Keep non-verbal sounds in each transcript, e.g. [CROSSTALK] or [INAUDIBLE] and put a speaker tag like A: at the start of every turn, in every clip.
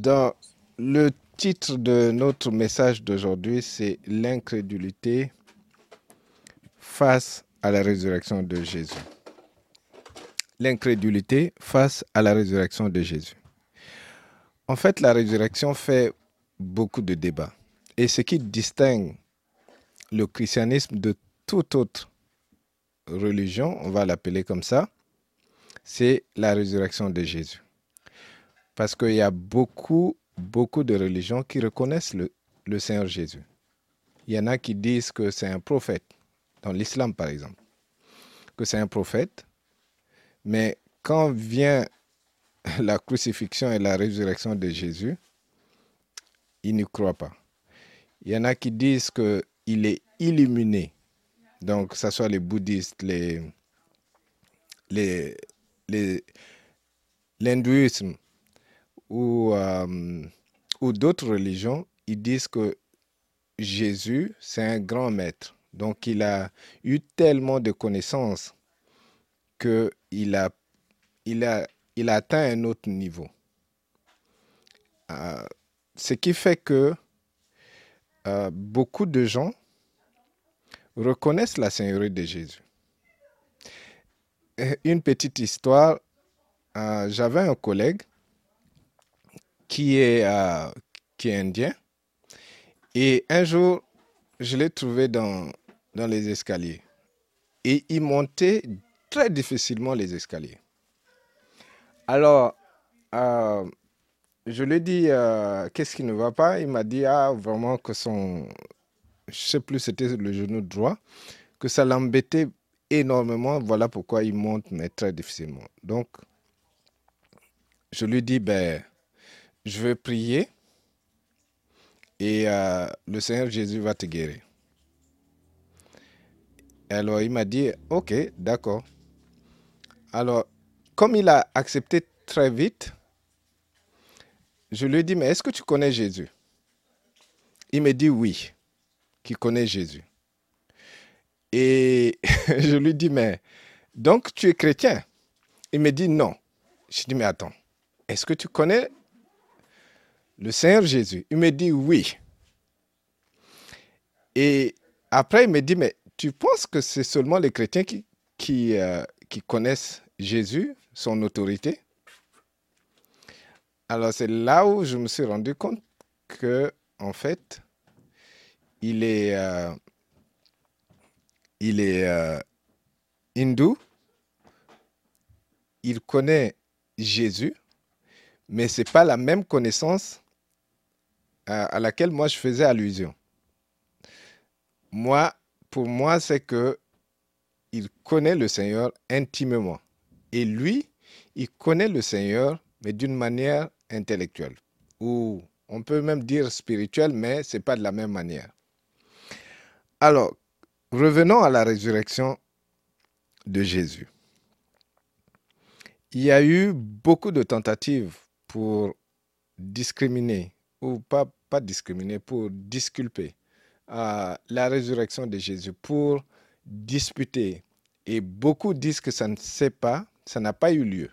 A: Dans le titre de notre message d'aujourd'hui, c'est l'incrédulité face à la résurrection de Jésus. L'incrédulité face à la résurrection de Jésus. En fait, la résurrection fait beaucoup de débats. Et ce qui distingue le christianisme de toute autre religion, on va l'appeler comme ça, c'est la résurrection de Jésus. Parce qu'il y a beaucoup, beaucoup de religions qui reconnaissent le, Seigneur Jésus. Il y en a qui disent que c'est un prophète, dans l'islam par exemple, que c'est un prophète, mais quand vient [LAUGHS] la crucifixion et la résurrection de Jésus, ils n'y croient pas. Il y en a qui disent qu'il est illuminé. Donc, que ce soit les bouddhistes, l'hindouisme ou, euh, ou d'autres religions, ils disent que Jésus, c'est un grand maître. Donc il a eu tellement de connaissances qu'il a, il a, il atteint un autre niveau. Euh, ce qui fait que euh, beaucoup de gens reconnaissent la Seigneurie de Jésus. Une petite histoire, j'avais un collègue qui est, euh, qui est indien. Et un jour, je l'ai trouvé dans, dans les escaliers. Et il montait très difficilement les escaliers. Alors, euh, je lui ai dit, euh, qu'est-ce qui ne va pas? Il m'a dit, ah, vraiment que son, je sais plus, c'était le genou droit, que ça l'embêtait énormément. Voilà pourquoi il monte, mais très difficilement. Donc, je lui dis, ben, je vais prier et euh, le Seigneur Jésus va te guérir. Alors il m'a dit, ok, d'accord. Alors, comme il a accepté très vite, je lui ai dit, mais est-ce que tu connais Jésus? Il me dit oui, qu'il connaît Jésus. Et [LAUGHS] je lui dis, mais donc tu es chrétien? Il me dit non. Je dis, mais attends, est-ce que tu connais le Seigneur Jésus Il me dit oui. Et après, il me dit, mais tu penses que c'est seulement les chrétiens qui, euh, connaissent Jésus, son autorité? Alors c'est là où je me suis rendu compte que, en fait, il est, euh, euh, hindou, il connaît Jésus, mais ce n'est pas la même connaissance à, laquelle moi je faisais allusion. Moi, pour moi, c'est que il connaît le Seigneur intimement. Et lui, il connaît le Seigneur, mais d'une manière intellectuelle. Ou on peut même dire spirituelle, mais ce n'est pas de la même manière. Alors, revenons à la résurrection de Jésus. Il y a eu beaucoup de tentatives pour discriminer, ou pas, pas discriminer, pour disculper euh, la résurrection de Jésus, pour disputer. Et beaucoup disent que ça ne sait pas, ça n'a pas eu lieu.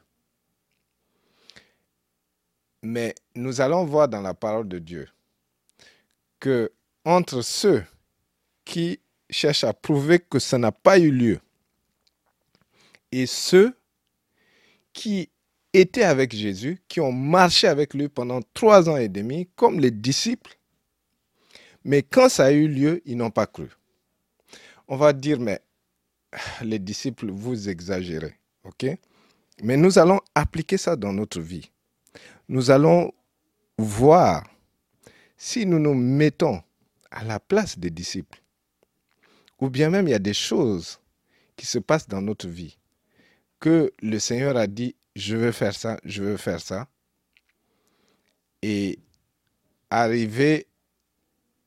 A: Mais nous allons voir dans la parole de Dieu que entre ceux qui cherchent à prouver que ça n'a pas eu lieu et ceux qui étaient avec Jésus, qui ont marché avec lui pendant trois ans et demi, comme les disciples. Mais quand ça a eu lieu, ils n'ont pas cru. On va dire, mais [SIGHS] les disciples, vous exagérez. OK? Mais nous allons appliquer ça dans notre vie. Nous allons voir si nous nous mettons à la place des disciples. Ou bien même il y a des choses qui se passent dans notre vie que le Seigneur a dit, je veux faire ça, je veux faire ça. Et arriver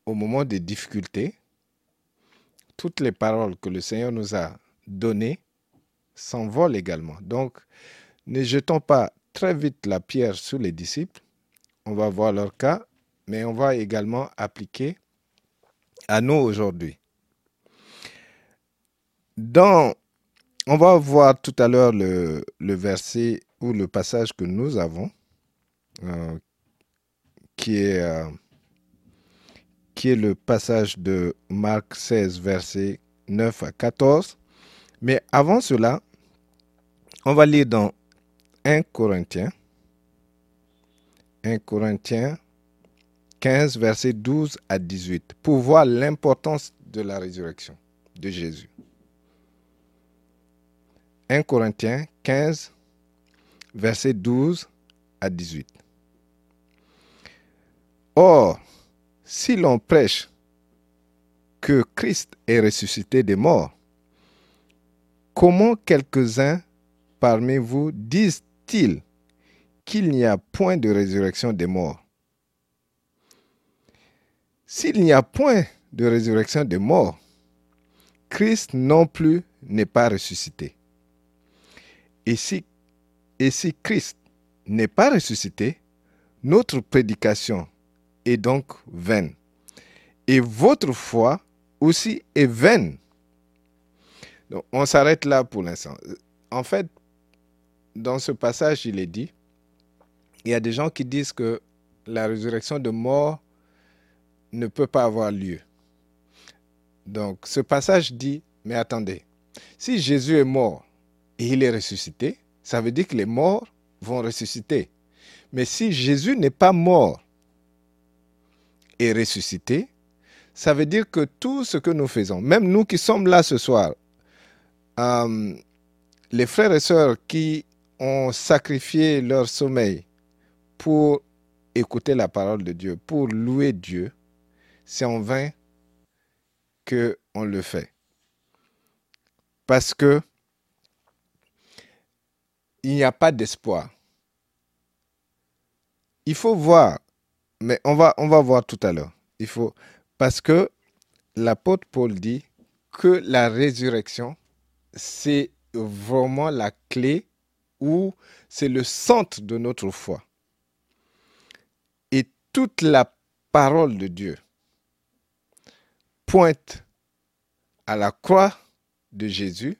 A: au moment des difficultés, toutes les paroles que le Seigneur nous a données s'envolent également. Donc, ne jetons pas très vite la pierre sur les disciples. On va voir leur cas, mais on va également appliquer à nous aujourd'hui. Dans on va voir tout à l'heure le, verset ou le passage que nous avons, euh, qui est, euh, qui est le passage de Marc 16, versets 9 à 14. Mais avant cela, on va lire dans 1 Corinthiens. 1 Corinthiens 15, versets 12 à 18, pour voir l'importance de la résurrection de Jésus. 1 Corinthiens 15, versets 12 à 18. Or, si l'on prêche que Christ est ressuscité des morts, comment quelques-uns parmi vous disent-ils qu'il n'y a point de résurrection des morts? S'il n'y a point de résurrection des morts, Christ non plus n'est pas ressuscité. Et si, Christ n'est pas ressuscité, notre prédication est donc vaine. Et votre foi aussi est vaine. Donc, on s'arrête là pour l'instant. En fait, dans ce passage, il est dit, il y a des gens qui disent que la résurrection de mort ne peut pas avoir lieu. Donc, ce passage dit, mais attendez, si Jésus est mort et il est ressuscité, ça veut dire que les morts vont ressusciter. Mais si Jésus n'est pas mort et ressuscité, ça veut dire que tout ce que nous faisons, même nous qui sommes là ce soir, euh, les frères et sœurs qui ont sacrifié leur sommeil pour écouter la parole de Dieu, pour louer Dieu, c'est en vain que on le fait. Parce que il n'y a pas d'espoir. Il faut voir, mais on va, on va voir tout à l'heure. Il faut, parce que l'apôtre Paul dit que la résurrection, c'est vraiment la clé ou c'est le centre de notre foi. Et toute la parole de Dieu pointe à la croix de Jésus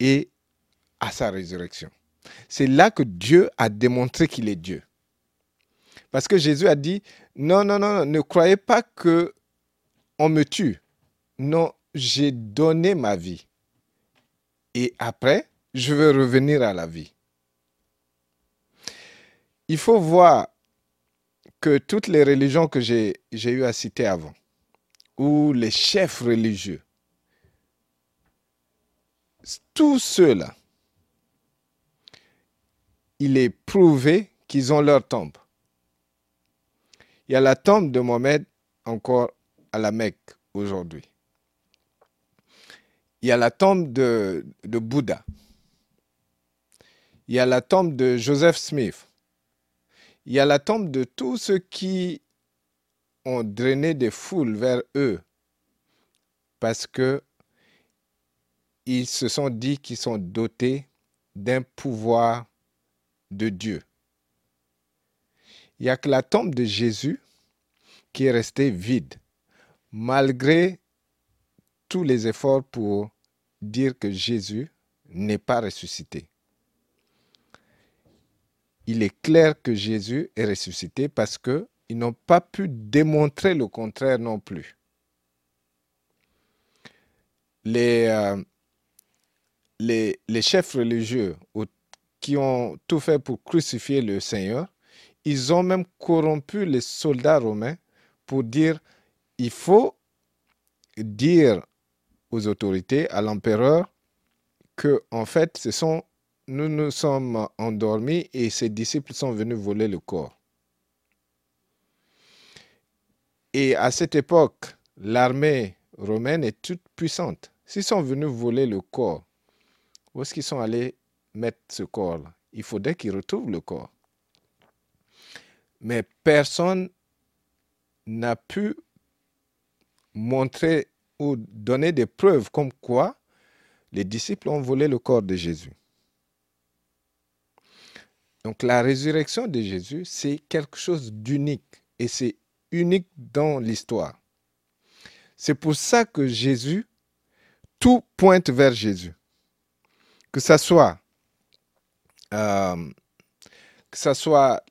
A: et à sa résurrection. C'est là que Dieu a démontré qu'il est Dieu. Parce que Jésus a dit, non, non, non, ne croyez pas que on me tue. Non, j'ai donné ma vie. Et après, je veux revenir à la vie. Il faut voir que toutes les religions que j'ai eu à citer avant, ou les chefs religieux, tous ceux-là, il est prouvé qu'ils ont leur tombe. Il y a la tombe de Mohamed encore à la Mecque aujourd'hui. Il y a la tombe de, Bouddha. Il y a la tombe de Joseph Smith. Il y a la tombe de tous ceux qui ont drainé des foules vers eux parce que ils se sont dit qu'ils sont dotés d'un pouvoir de Dieu. Il n'y a que la tombe de Jésus qui est restée vide, malgré tous les efforts pour dire que Jésus n'est pas ressuscité. Il est clair que Jésus est ressuscité parce qu'ils n'ont pas pu démontrer le contraire non plus. Les, euh, chefs religieux qui ont tout fait pour crucifier le Seigneur, ils ont même corrompu les soldats romains pour dire il faut dire aux autorités, à l'empereur, que en fait, nous nous sommes endormis et ses disciples sont venus voler le corps. Et à cette époque, l'armée romaine est toute puissante. S'ils sont venus voler le corps, où est-ce qu'ils sont allés mettre ce corps-là. Il faudrait qu'il retrouve le corps. Mais personne n'a pu montrer ou donner des preuves comme quoi les disciples ont volé le corps de Jésus. Donc la résurrection de Jésus, c'est quelque chose d'unique et c'est unique dans l'histoire. C'est pour ça que Jésus, tout pointe vers Jésus. Que ce soit euh, que ce soit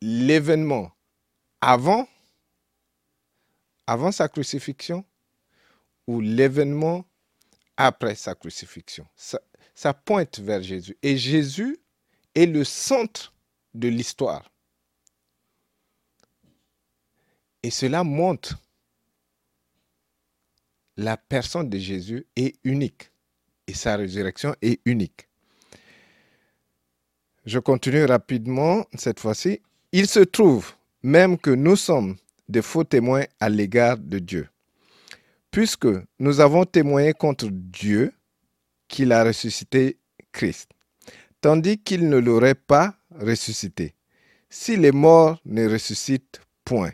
A: l'événement avant, avant sa crucifixion ou l'événement après sa crucifixion. Ça, ça pointe vers Jésus. Et Jésus est le centre de l'histoire. Et cela montre la personne de Jésus est unique et sa résurrection est unique. Je continue rapidement cette fois-ci. Il se trouve même que nous sommes des faux témoins à l'égard de Dieu, puisque nous avons témoigné contre Dieu qu'il a ressuscité Christ, tandis qu'il ne l'aurait pas ressuscité, si les morts ne ressuscitent point.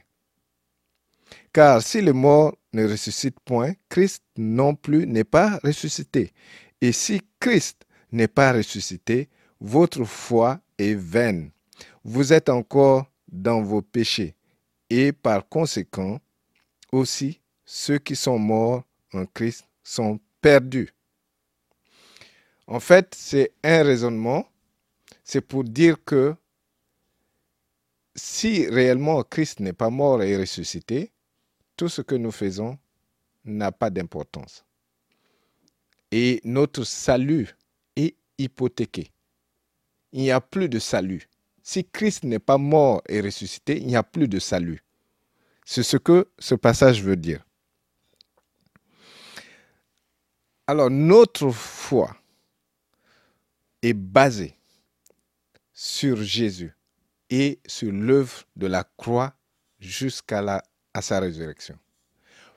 A: Car si les morts ne ressuscitent point, Christ non plus n'est pas ressuscité. Et si Christ n'est pas ressuscité, votre foi est vaine. Vous êtes encore dans vos péchés. Et par conséquent, aussi, ceux qui sont morts en Christ sont perdus. En fait, c'est un raisonnement. C'est pour dire que si réellement Christ n'est pas mort et ressuscité, tout ce que nous faisons n'a pas d'importance. Et notre salut est hypothéqué. Il n'y a plus de salut. Si Christ n'est pas mort et ressuscité, il n'y a plus de salut. C'est ce que ce passage veut dire. Alors notre foi est basée sur Jésus et sur l'œuvre de la croix jusqu'à sa résurrection.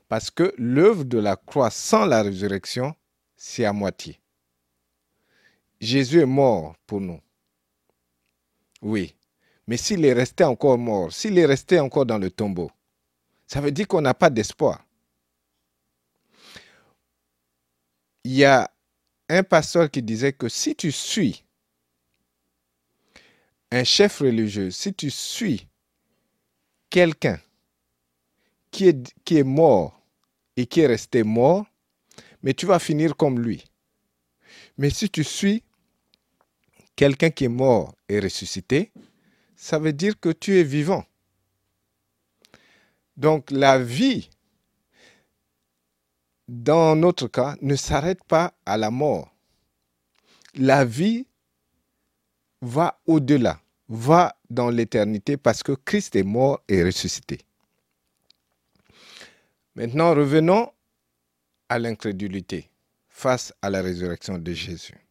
A: Parce que l'œuvre de la croix sans la résurrection, c'est à moitié. Jésus est mort pour nous. Oui. Mais s'il est resté encore mort, s'il est resté encore dans le tombeau, ça veut dire qu'on n'a pas d'espoir. Il y a un pasteur qui disait que si tu suis un chef religieux, si tu suis quelqu'un qui est, qui est mort et qui est resté mort, mais tu vas finir comme lui. Mais si tu suis quelqu'un qui est mort et ressuscité, ça veut dire que tu es vivant. Donc la vie, dans notre cas, ne s'arrête pas à la mort. La vie va au-delà, va dans l'éternité parce que Christ est mort et ressuscité. Maintenant, revenons à l'incrédulité face à la résurrection de Jésus.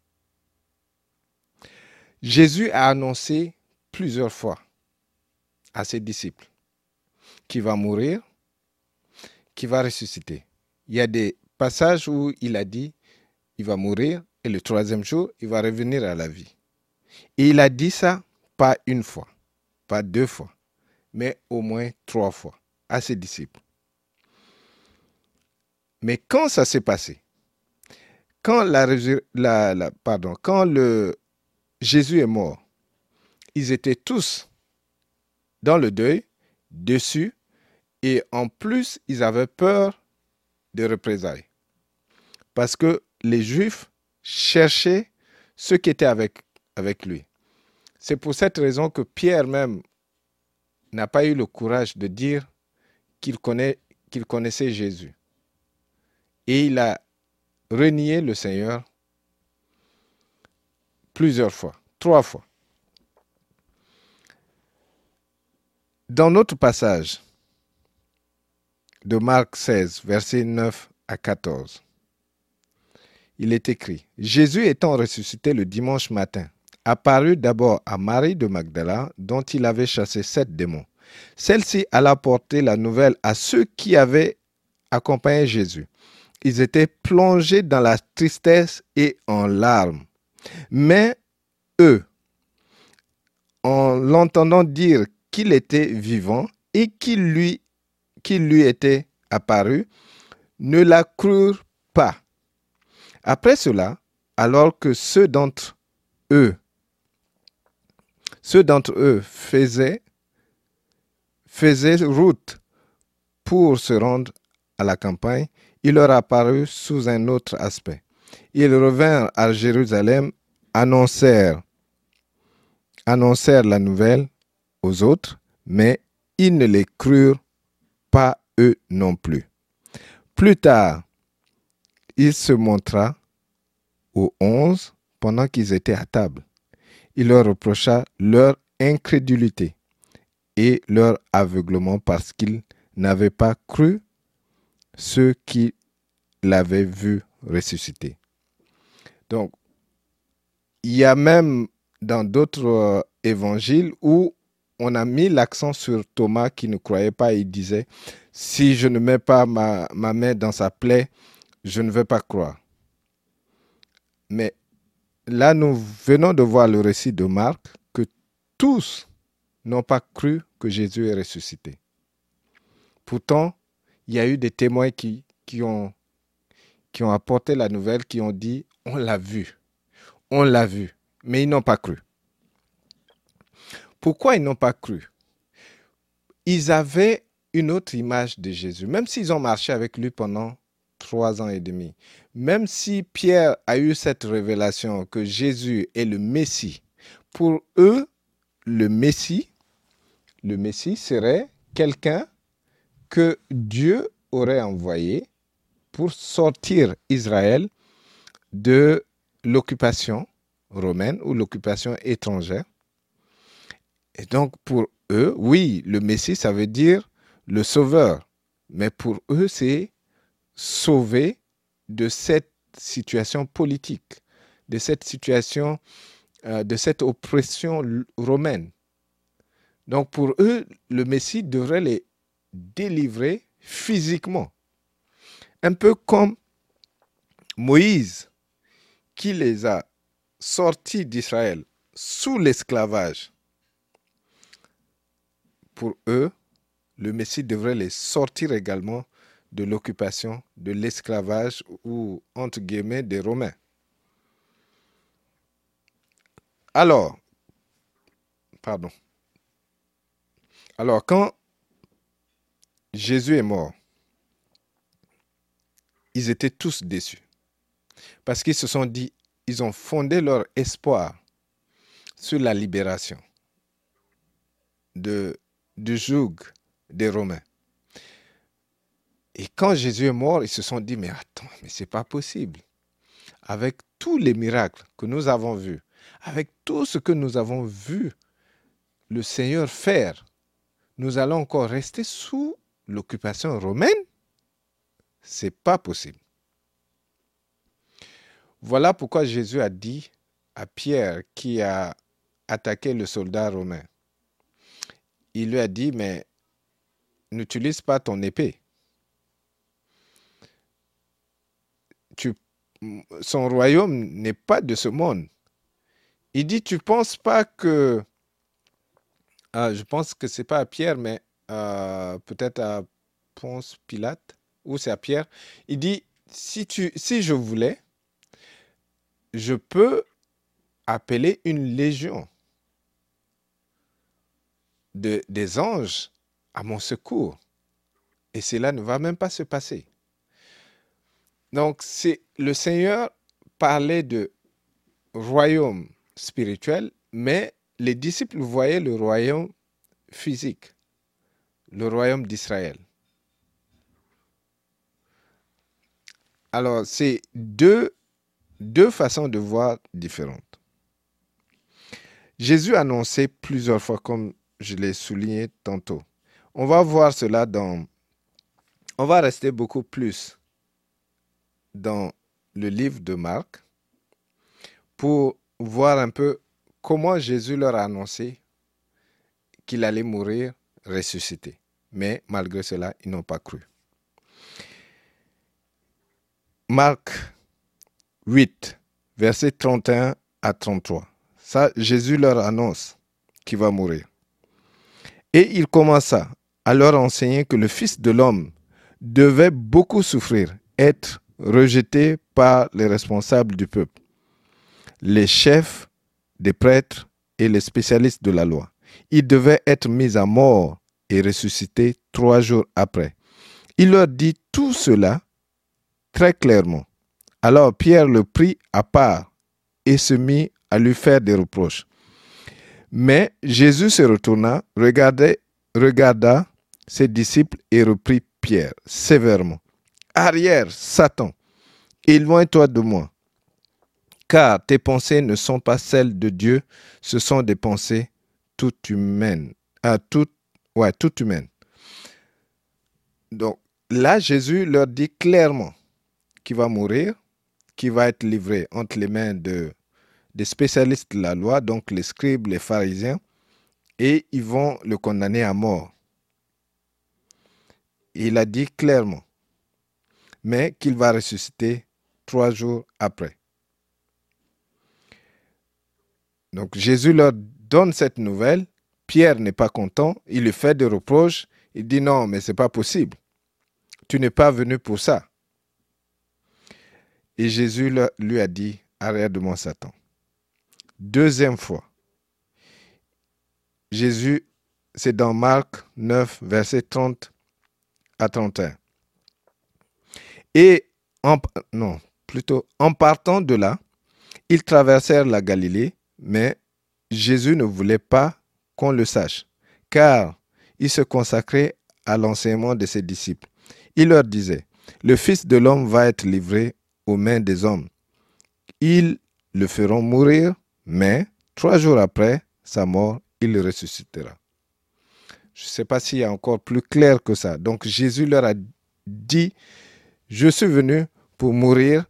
A: Jésus a annoncé plusieurs fois à ses disciples qu'il va mourir, qu'il va ressusciter. Il y a des passages où il a dit il va mourir et le troisième jour, il va revenir à la vie. Et il a dit ça pas une fois, pas deux fois, mais au moins trois fois à ses disciples. Mais quand ça s'est passé, quand, la, quand le, Jésus est mort, ils étaient tous dans le deuil, dessus, et en plus, ils avaient peur de représailles. Parce que les Juifs cherchaient ceux qui étaient avec, lui. C'est pour cette raison que Pierre même n'a pas eu le courage de dire qu'il connaissait Jésus. Et il a renié le Seigneur plusieurs fois, trois fois. Dans notre passage de Marc 16, versets 9 à 14, il est écrit, Jésus étant ressuscité le dimanche matin, apparut d'abord à Marie de Magdala, dont il avait chassé sept démons. Celle-ci alla porter la nouvelle à ceux qui avaient accompagné Jésus ils étaient plongés dans la tristesse et en larmes. Mais eux, en l'entendant dire qu'il était vivant et qu'il lui, était apparu, ne la crurent pas. Après cela, alors que ceux d'entre eux, ceux d'entre eux faisaient, faisaient route pour se rendre à la campagne, il leur apparut sous un autre aspect. Ils revinrent à Jérusalem, annoncèrent, la nouvelle aux autres, mais ils ne les crurent pas eux non plus. Plus tard, il se montra aux onze pendant qu'ils étaient à table. Il leur reprocha leur incrédulité et leur aveuglement parce qu'ils n'avaient pas cru ceux qui l'avaient vu ressusciter. Donc, il y a même dans d'autres euh, évangiles où on a mis l'accent sur Thomas qui ne croyait pas. Il disait, si je ne mets pas ma, ma main dans sa plaie, je ne vais pas croire. Mais là, nous venons de voir le récit de Marc que tous n'ont pas cru que Jésus est ressuscité. Pourtant, il y a eu des témoins qui ont apporté la nouvelle, qui ont dit, on l'a vu, on l'a vu, mais ils n'ont pas cru. Pourquoi ils n'ont pas cru? Ils avaient une autre image de Jésus, même s'ils ont marché avec lui pendant trois ans et demi. Même si Pierre a eu cette révélation que Jésus est le Messie, pour eux, le Messie, le Messie serait quelqu'un que Dieu aurait envoyé pour sortir Israël de l'occupation romaine ou l'occupation étrangère. Et donc pour eux, oui, le Messie, ça veut dire le sauveur. Mais pour eux, c'est sauver de cette situation politique, de cette situation, euh, de cette oppression romaine. Donc pour eux, le Messie devrait les délivrer physiquement. Un peu comme Moïse, qui les a sortis d'Israël sous l'esclavage. Pour eux, le Messie devrait les sortir également de l'occupation, de l'esclavage ou, entre guillemets, des Romains. Alors, pardon. Alors, quand Jésus est mort, ils étaient tous déçus. Parce qu'ils se sont dit, ils ont fondé leur espoir sur la libération de, du joug des Romains. Et quand Jésus est mort, ils se sont dit, mais attends, mais c'est pas possible. Avec tous les miracles que nous avons vus, avec tout ce que nous avons vu le Seigneur faire, nous allons encore rester sous l'occupation romaine? C'est pas possible. Voilà pourquoi Jésus a dit à Pierre qui a attaqué le soldat romain. Il lui a dit, mais n'utilise pas ton épée. son royaume n'est pas de ce monde. Il dit, tu penses pas que... Ah, je pense que c'est pas à Pierre, mais euh, peut-être à Ponce Pilate, ou c'est à Pierre. Il dit, si, tu, si je voulais, je peux appeler une légion de, des anges à mon secours. Et cela ne va même pas se passer. Donc, c'est le Seigneur parlait de royaume spirituel, mais les disciples voyaient le royaume physique, le royaume d'Israël. Alors, c'est deux, deux façons de voir différentes. Jésus a annoncé plusieurs fois, comme je l'ai souligné tantôt. On va voir cela dans... On va rester beaucoup plus dans le livre de Marc pour voir un peu comment Jésus leur a annoncé qu'il allait mourir ressuscité. Mais malgré cela, ils n'ont pas cru. Marc 8, versets 31 à 33. Ça, Jésus leur annonce qu'il va mourir. Et il commença à leur enseigner que le Fils de l'homme devait beaucoup souffrir, être rejeté par les responsables du peuple, les chefs des prêtres et les spécialistes de la loi. Il devait être mis à mort et ressuscité trois jours après. Il leur dit tout cela très clairement. Alors Pierre le prit à part et se mit à lui faire des reproches. Mais Jésus se retourna, regardait regarda ses disciples et reprit Pierre sévèrement. Arrière, Satan, éloigne-toi de moi, car tes pensées ne sont pas celles de Dieu, ce sont des pensées toutes humaines, ouais, toutes humaines. Donc là, Jésus leur dit clairement qu'il va mourir, qu'il va être livré entre les mains de, des spécialistes de la loi, donc les scribes, les pharisiens, et ils vont le condamner à mort. Il a dit clairement, mais qu'il va ressusciter trois jours après. Donc Jésus leur donne cette nouvelle. Pierre n'est pas content, il lui fait des reproches. Il dit non, mais c'est pas possible. Tu n'es pas venu pour ça. Et Jésus lui a dit, arrête de moi Satan. Deuxième fois. Jésus, c'est dans Marc 9, verset 30 à 31. Et en, non, plutôt en partant de là, ils traversèrent la Galilée, mais Jésus ne voulait pas qu'on le sache, car il se consacrait à l'enseignement de ses disciples. Il leur disait, le Fils de l'homme va être livré aux mains des hommes. Ils le feront mourir, mais trois jours après sa mort, il ressuscitera. Je ne sais pas s'il y a encore plus clair que ça. Donc Jésus leur a dit, je suis venu pour mourir,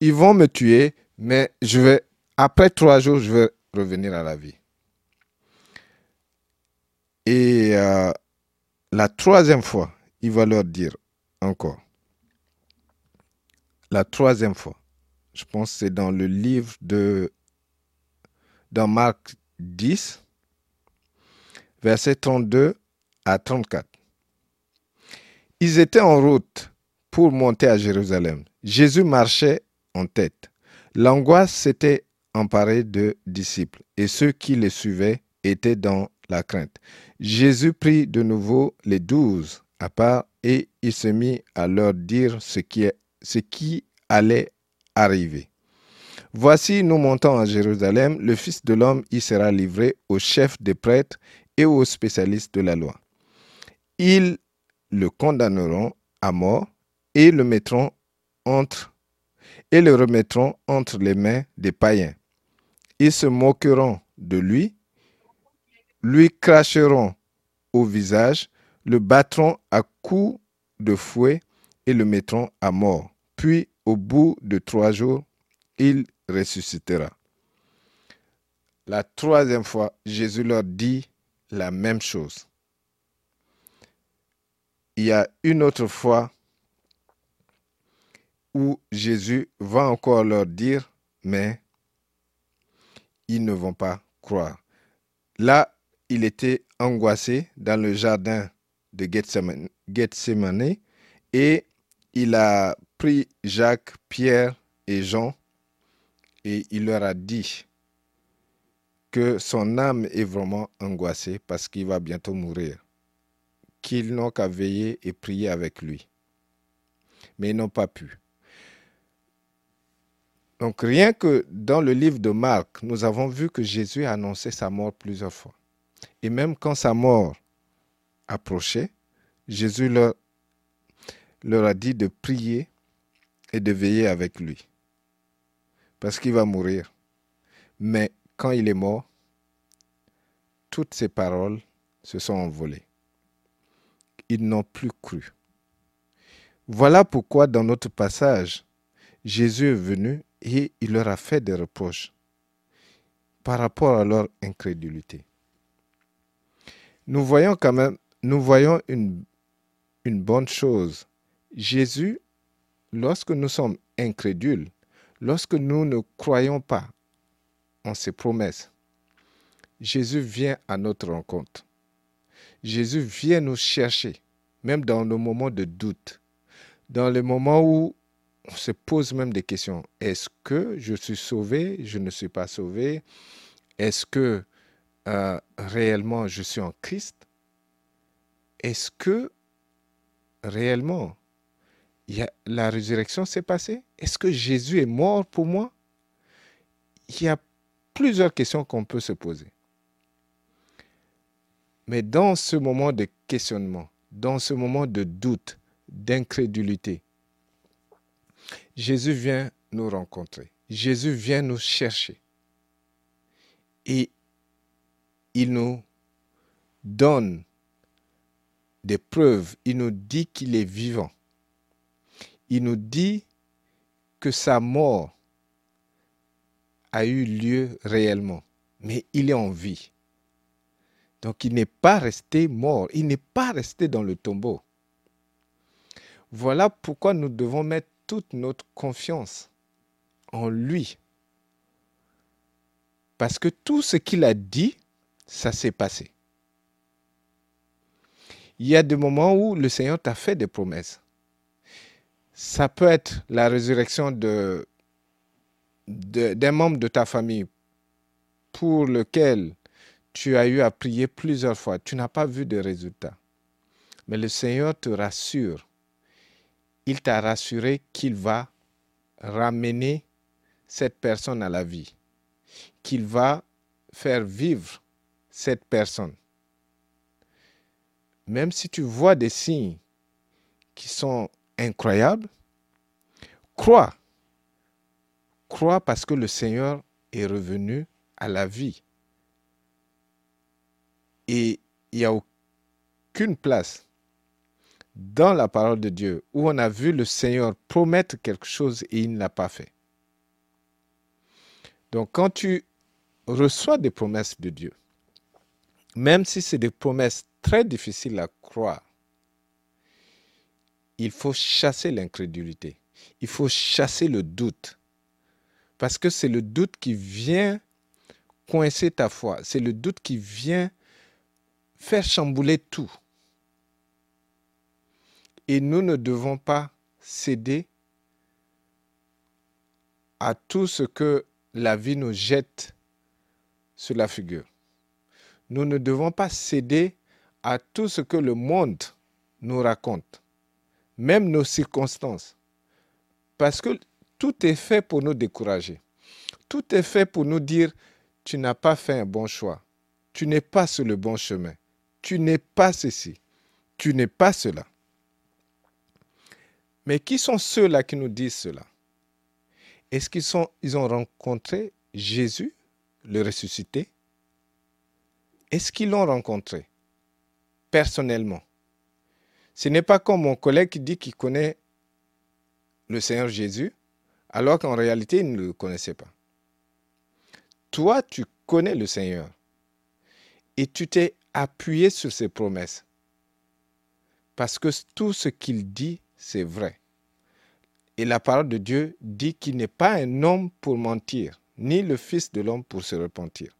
A: ils vont me tuer, mais je vais, après trois jours, je vais revenir à la vie. Et euh, la troisième fois, il va leur dire encore. La troisième fois, je pense que c'est dans le livre de, dans Marc 10, verset 32 à 34. Ils étaient en route pour monter à Jérusalem. Jésus marchait en tête. L'angoisse s'était emparée de disciples et ceux qui les suivaient étaient dans la crainte. Jésus prit de nouveau les douze à part et il se mit à leur dire ce qui, ce qui allait arriver. Voici, nous montons à Jérusalem, le Fils de l'homme y sera livré aux chefs des prêtres et aux spécialistes de la loi. Ils le condamneront à mort et le mettront entre et le remettront entre les mains des païens. Ils se moqueront de lui, lui cracheront au visage, le battront à coups de fouet et le mettront à mort. Puis, au bout de trois jours, il ressuscitera. La troisième fois, Jésus leur dit la même chose. Il y a une autre fois où Jésus va encore leur dire, mais ils ne vont pas croire. Là, il était angoissé dans le jardin de Gethsemane et il a pris Jacques, Pierre et Jean et il leur a dit que son âme est vraiment angoissée parce qu'il va bientôt mourir, qu'ils n'ont qu'à veiller et prier avec lui. Mais ils n'ont pas pu. Donc rien que dans le livre de Marc, nous avons vu que Jésus a annoncé sa mort plusieurs fois. Et même quand sa mort approchait, Jésus leur, leur a dit de prier et de veiller avec lui. Parce qu'il va mourir. Mais quand il est mort, toutes ces paroles se sont envolées. Ils n'ont plus cru. Voilà pourquoi dans notre passage, Jésus est venu et il leur a fait des reproches par rapport à leur incrédulité. Nous voyons quand même, nous voyons une, une bonne chose. Jésus, lorsque nous sommes incrédules, lorsque nous ne croyons pas en ses promesses, Jésus vient à notre rencontre. Jésus vient nous chercher, même dans nos moments de doute, dans les moments où on se pose même des questions. Est-ce que je suis sauvé? Je ne suis pas sauvé Est-ce que euh, réellement je suis en Christ? Est-ce que réellement la résurrection s'est passée Est-ce que Jésus est mort pour moi? Il y a plusieurs questions qu'on peut se poser. Mais dans ce moment de questionnement, dans ce moment de doute, d'incrédulité, Jésus vient nous rencontrer. Jésus vient nous chercher. Et il nous donne des preuves. Il nous dit qu'il est vivant. Il nous dit que sa mort a eu lieu réellement, mais il est en vie. Donc il n'est pas resté mort, il n'est pas resté dans le tombeau. Voilà pourquoi nous devons mettre toute notre confiance en lui. Parce que tout ce qu'il a dit, ça s'est passé. Il y a des moments où le Seigneur t'a fait des promesses. Ça peut être la résurrection de, d'un membre de ta famille pour lequel tu as eu à prier plusieurs fois. Tu n'as pas vu de résultat. Mais le Seigneur te rassure. Il t'a rassuré qu'il va ramener cette personne à la vie, qu'il va faire vivre cette personne. Même si tu vois des signes qui sont incroyables, crois. Crois parce que le Seigneur est revenu à la vie. Et il n'y a aucune place dans la parole de Dieu où on a vu le Seigneur promettre quelque chose et il ne l'a pas fait. Donc quand tu reçois des promesses de Dieu, même si c'est des promesses très difficiles à croire, il faut chasser l'incrédulité, il faut chasser le doute, parce que c'est le doute qui vient coincer ta foi, c'est le doute qui vient faire chambouler tout. Et nous ne devons pas céder à tout ce que la vie nous jette sur la figure. Nous ne devons pas céder à tout ce que le monde nous raconte, même nos circonstances. Parce que tout est fait pour nous décourager. Tout est fait pour nous dire, tu n'as pas fait un bon choix. Tu n'es pas sur le bon chemin. Tu n'es pas ceci. Tu n'es pas cela. Mais qui sont ceux-là qui nous disent cela? Est-ce qu'ils ont rencontré Jésus, le ressuscité? Est-ce qu'ils l'ont rencontré? Personnellement Ce n'est pas comme mon collègue qui dit qu'il connaît le Seigneur Jésus, alors qu'en réalité, il ne le connaissait pas. Toi, tu connais le Seigneur et tu t'es appuyé sur ses promesses. Parce que tout ce qu'il dit, c'est vrai. Et la parole de Dieu dit qu'il n'est pas un homme pour mentir, ni le Fils de l'homme pour se repentir.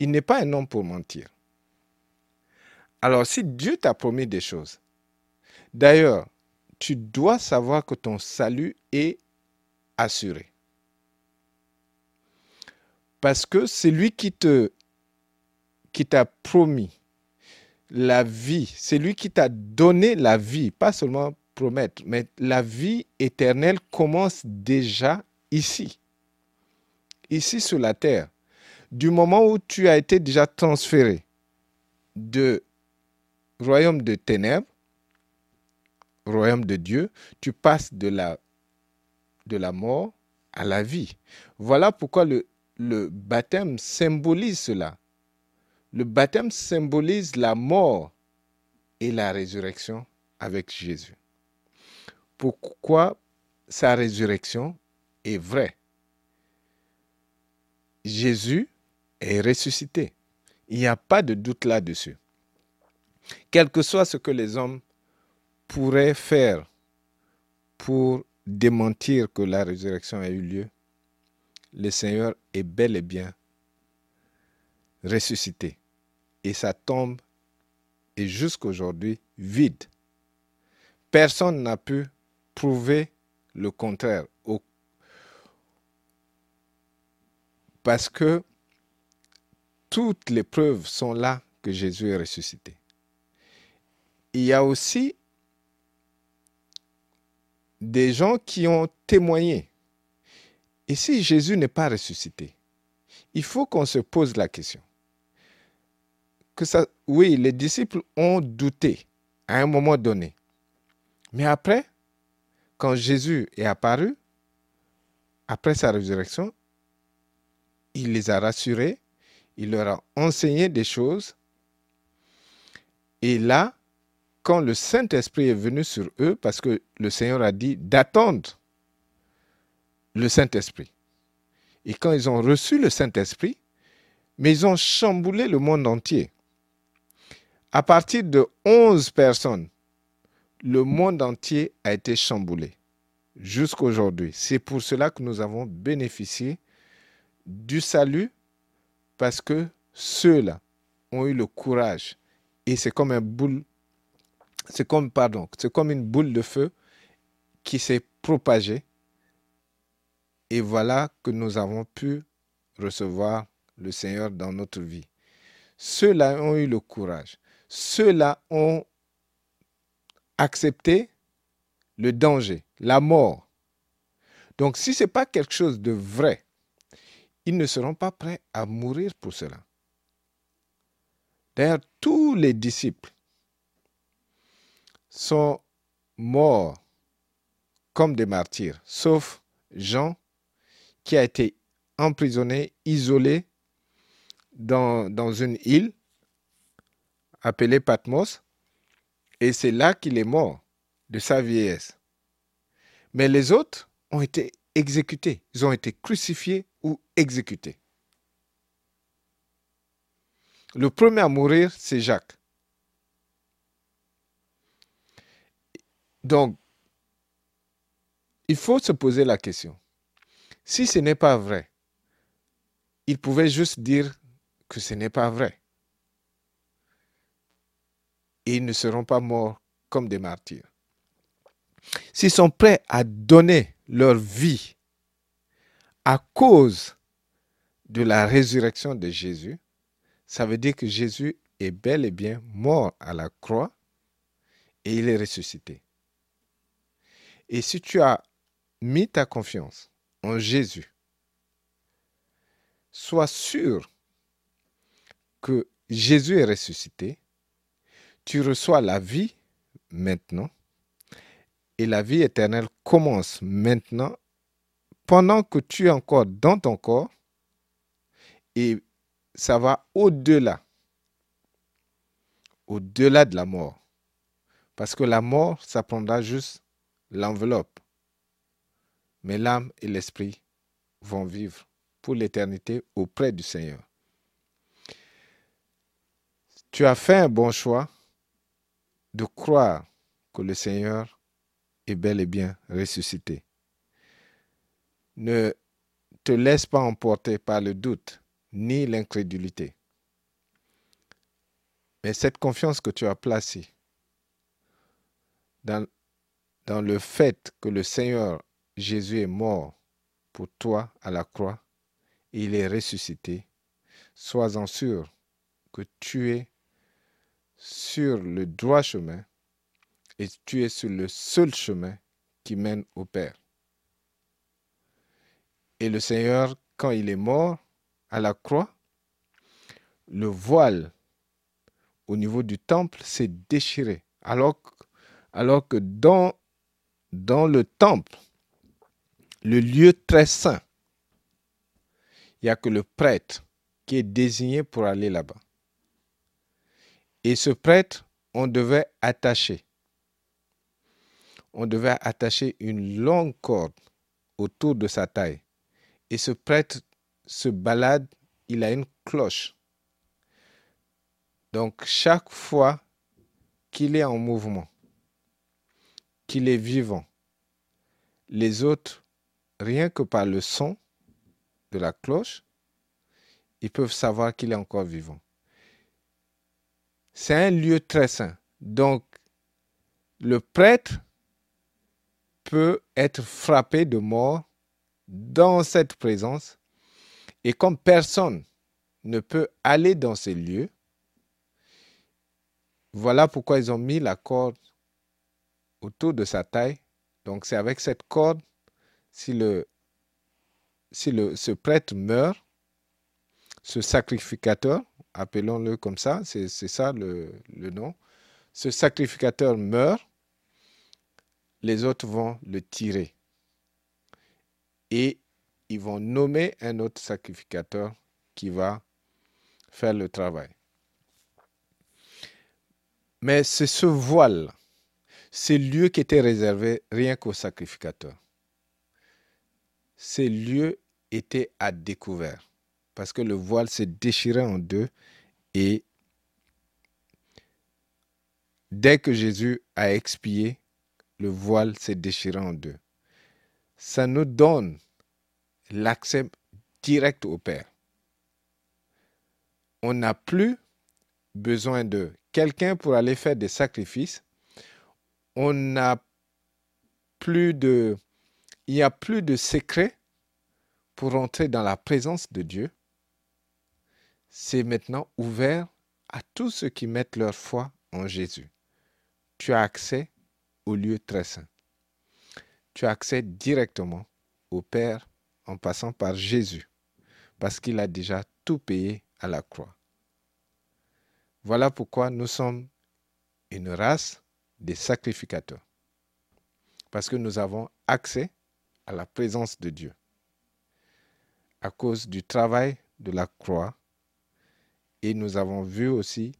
A: Il n'est pas un homme pour mentir. Alors si Dieu t'a promis des choses, d'ailleurs, tu dois savoir que ton salut est assuré. Parce que c'est lui qui te qui t'a promis la vie, c'est lui qui t'a donné la vie, pas seulement promettre, mais la vie éternelle commence déjà ici, ici sur la terre. Du moment où tu as été déjà transféré de royaume de ténèbres, royaume de Dieu, tu passes de la, mort à la vie. Voilà pourquoi le, le baptême symbolise cela. Le baptême symbolise la mort et la résurrection avec Jésus. Pourquoi sa résurrection est vraie? Jésus est ressuscité. Il n'y a pas de doute là-dessus. Quel que soit ce que les hommes pourraient faire pour démentir que la résurrection a eu lieu, le Seigneur est bel et bien ressuscité et sa tombe est jusqu'aujourd'hui vide. Personne n'a pu prouver le contraire. Parce que toutes les preuves sont là que Jésus est ressuscité. Il y a aussi des gens qui ont témoigné. Et si Jésus n'est pas ressuscité, il faut qu'on se pose la question oui, les disciples ont douté à un moment donné. Mais après, quand Jésus est apparu, après sa résurrection, il les a rassurés, il leur a enseigné des choses. Et là, quand le Saint-Esprit est venu sur eux, parce que le Seigneur a dit d'attendre le Saint-Esprit. Et quand ils ont reçu le Saint-Esprit, mais ils ont chamboulé le monde entier. À partir de 11 personnes, le monde entier a été chamboulé jusqu'à aujourd'hui. C'est pour cela que nous avons bénéficié du salut parce que ceux-là ont eu le courage et c'est comme un boule c'est comme c'est comme une boule de feu qui s'est propagée et voilà que nous avons pu recevoir le Seigneur dans notre vie. Ceux-là ont eu le courage ceux-là ont accepté le danger, la mort. Donc si ce n'est pas quelque chose de vrai, ils ne seront pas prêts à mourir pour cela. D'ailleurs, tous les disciples sont morts comme des martyrs, sauf Jean qui a été emprisonné, isolé dans, une île appelé Patmos, et c'est là qu'il est mort de sa vieillesse. Mais les autres ont été exécutés, ils ont été crucifiés ou exécutés. Le premier à mourir, c'est Jacques. Donc, il faut se poser la question. Si ce n'est pas vrai, il pouvait juste dire que ce n'est pas vrai et ils ne seront pas morts comme des martyrs. S'ils sont prêts à donner leur vie à cause de la résurrection de Jésus, ça veut dire que Jésus est bel et bien mort à la croix et il est ressuscité. Et si tu as mis ta confiance en Jésus, sois sûr que Jésus est ressuscité tu reçois la vie maintenant et la vie éternelle commence maintenant pendant que tu es encore dans ton corps et ça va au-delà, au-delà de la mort. Parce que la mort, ça prendra juste l'enveloppe. Mais l'âme et l'esprit vont vivre pour l'éternité auprès du Seigneur. Tu as fait un bon choix de croire que le Seigneur est bel et bien ressuscité. Ne te laisse pas emporter par le doute ni l'incrédulité. Mais cette confiance que tu as placée dans, dans le fait que le Seigneur Jésus est mort pour toi à la croix, et il est ressuscité, sois-en sûr que tu es sur le droit chemin et tu es sur le seul chemin qui mène au Père. Et le Seigneur, quand il est mort à la croix, le voile au niveau du temple s'est déchiré. Alors, alors que dans, dans le temple, le lieu très saint, il n'y a que le prêtre qui est désigné pour aller là-bas. Et ce prêtre, on devait attacher. On devait attacher une longue corde autour de sa taille. Et ce prêtre se balade, il a une cloche. Donc chaque fois qu'il est en mouvement, est vivant, les autres, rien que par le son de la cloche, ils peuvent savoir qu'il est encore vivant. C'est un lieu très saint. Donc, le prêtre peut être frappé de mort dans cette présence. Et comme personne ne peut aller dans ces lieux, voilà pourquoi ils ont mis la corde autour de sa taille. Donc c'est avec cette corde, si, le, si le, ce prêtre meurt, ce sacrificateur, appelons-le comme ça, c'est ça le, le nom. Ce sacrificateur meurt, les autres vont le tirer. Et ils vont nommer un autre sacrificateur qui va faire le travail. Mais c'est ce voile, ce lieu qui était réservé rien qu'aux sacrificateurs. Ces lieux étaient à découvert parce que le voile s'est déchiré en deux et dès que Jésus a expié, le voile s'est déchiré en deux. Ça nous donne l'accès direct au Père. On n'a plus besoin de quelqu'un pour aller faire des sacrifices. On n'a plus de il n'y a plus de secret pour entrer dans la présence de Dieu. C'est maintenant ouvert à tous ceux qui mettent leur foi en Jésus. Tu as accès au lieu très saint. Tu as accès directement au Père en passant par Jésus, parce qu'il a déjà tout payé à la croix. Voilà pourquoi nous sommes une race des sacrificateurs, parce que nous avons accès à la présence de Dieu à cause du travail de la croix. Et nous avons vu aussi,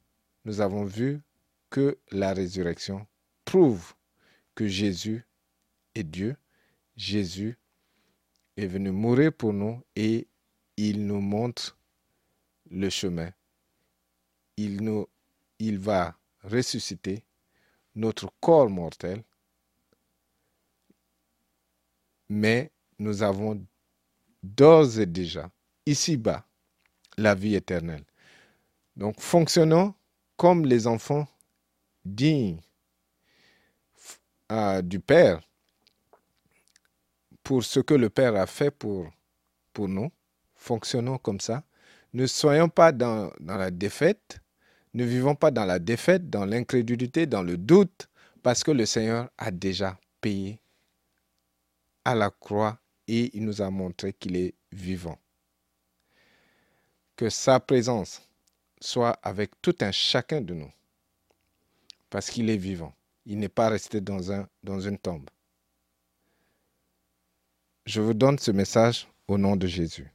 A: nous avons vu que la résurrection prouve que Jésus est Dieu. Jésus est venu mourir pour nous et il nous montre le chemin. Il, nous, il va ressusciter notre corps mortel, mais nous avons d'ores et déjà, ici-bas, la vie éternelle. Donc fonctionnons comme les enfants dignes du Père pour ce que le Père a fait pour, nous. Fonctionnons comme ça. Ne soyons pas dans la défaite. Ne vivons pas dans la défaite, dans l'incrédulité, dans le doute, parce que le Seigneur a déjà payé à la croix et il nous a montré qu'il est vivant. Que sa présence soit avec tout un chacun de nous, parce qu'il est vivant. Il n'est pas resté dans, un, une tombe. Je vous donne ce message au nom de Jésus.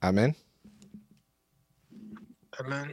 A: Amen.
B: Amen.